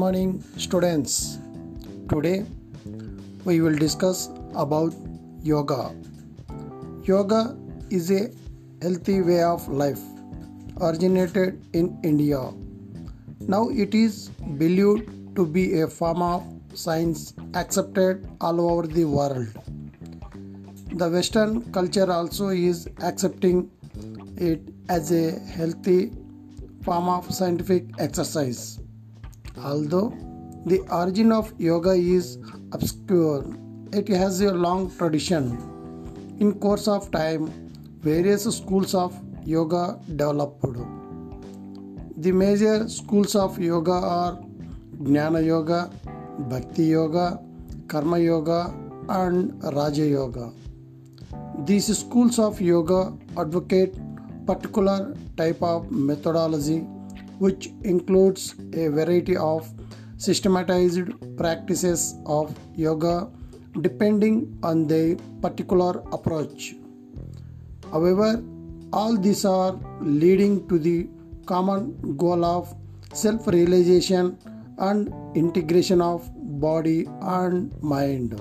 morning students. Today we will discuss about yoga. Yoga is a healthy way of life originated in india. Now it is believed to be a form of science accepted all over the world. The western culture also is accepting it as a healthy form of scientific exercise. Although the origin of yoga is obscure, it has a long tradition. In course of time, various schools of yoga developed. The major schools of yoga are Jnana Yoga, Bhakti Yoga, Karma Yoga, and Raja Yoga. These schools of yoga advocate particular type of methodology which includes a variety of systematized practices of yoga depending on the particular approach. However, all these are leading to the common goal of self realization and integration of body and mind.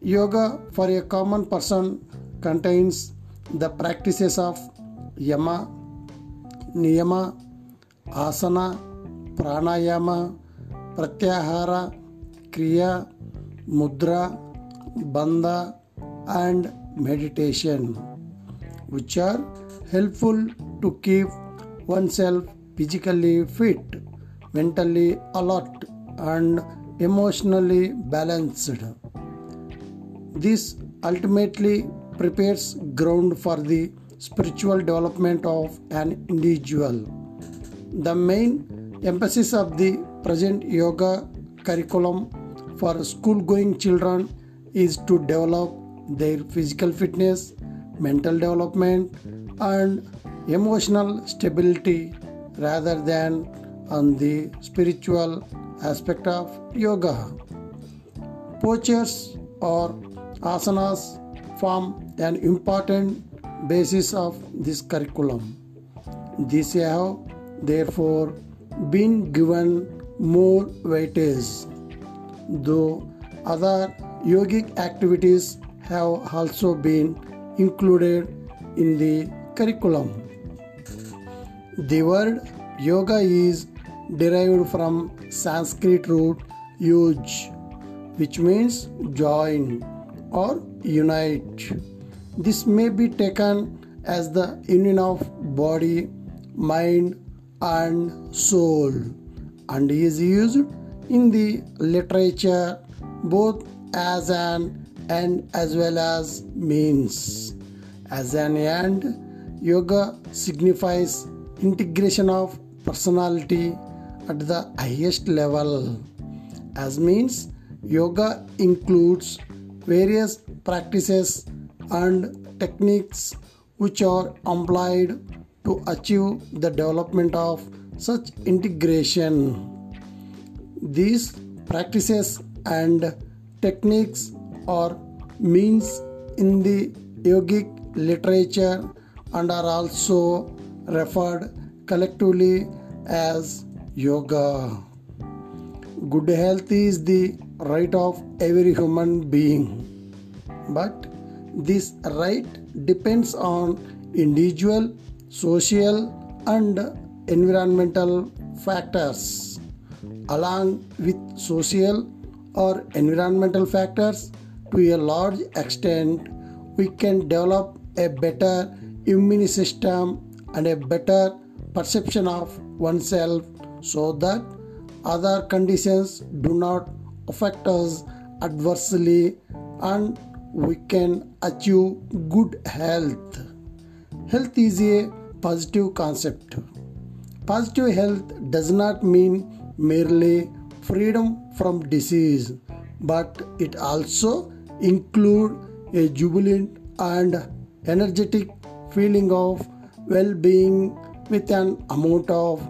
Yoga for a common person contains the practices of yama, niyama, asana, pranayama, pratyahara, kriya, mudra, bandha, and meditation, which are helpful to keep oneself physically fit, mentally alert, and emotionally balanced. This ultimately prepares ground for the spiritual development of an individual. The main emphasis of the present yoga curriculum for school going children is to develop their physical fitness, mental development, and emotional stability rather than on the spiritual aspect of yoga. Postures or asanas form an important basis of this curriculum. These have therefore been given more weightage, though other yogic activities have also been included in the curriculum. The word yoga is derived from Sanskrit root yuj, which means join or unite. This may be taken as the union of body, mind, and soul, and is used in the literature both as an end as well as means. As an end, yoga signifies integration of personality at the highest level. As means, yoga includes various practices and techniques which are employed to achieve the development of such integration. These practices and techniques are means in the yogic literature and are also referred collectively as yoga. Good health is the right of every human being, but this right depends on individual, social, and environmental factors. Along with social or environmental factors, to a large extent, we can develop a better immune system and a better perception of oneself so that other conditions do not affect us adversely and we can achieve good health. Health is a positive concept. Positive health does not mean merely freedom from disease, but it also include a jubilant and energetic feeling of well-being with an amount of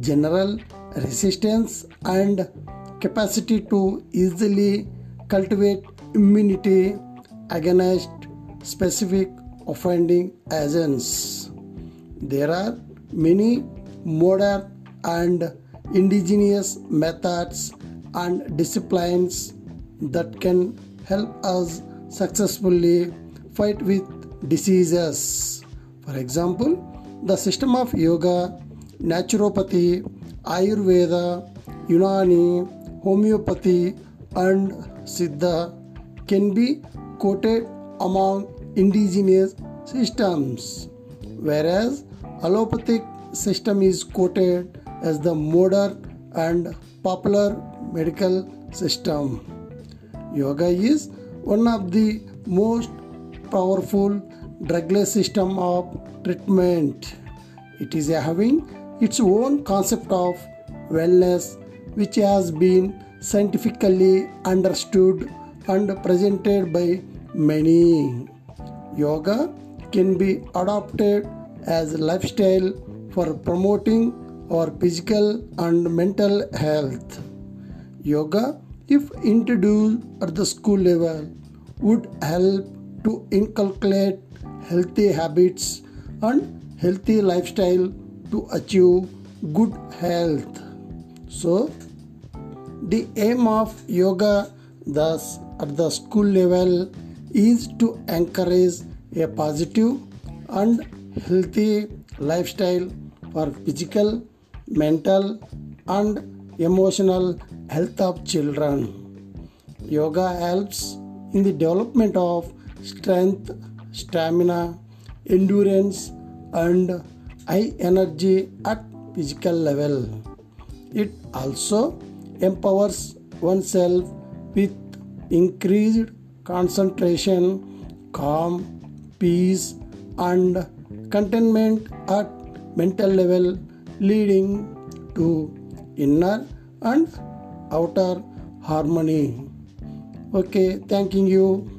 general resistance and capacity to easily cultivate immunity against specific offending agents. There are many modern and indigenous methods and disciplines that can help us successfully fight with diseases. For example, the system of yoga, naturopathy, Ayurveda, Unani, homeopathy, and Siddha can be quoted among indigenous systems, whereas allopathic system is quoted as the modern and popular medical system. Yoga is one of the most powerful drugless system of treatment. It is having its own concept of wellness which has been scientifically understood and presented by many. Yoga can be adopted as lifestyle for promoting our physical and mental health. Yoga, if introduced at the school level, would help to inculcate healthy habits and healthy lifestyle to achieve good health. So, the aim of yoga, thus, at the school level is to encourage a positive and healthy lifestyle for physical, mental, and emotional health of children. Yoga helps in the development of strength, stamina, endurance, and high energy at physical level. It also empowers oneself with increased concentration, calm, peace, and contentment at mental level, leading to inner and outer harmony. Okay, thanking you.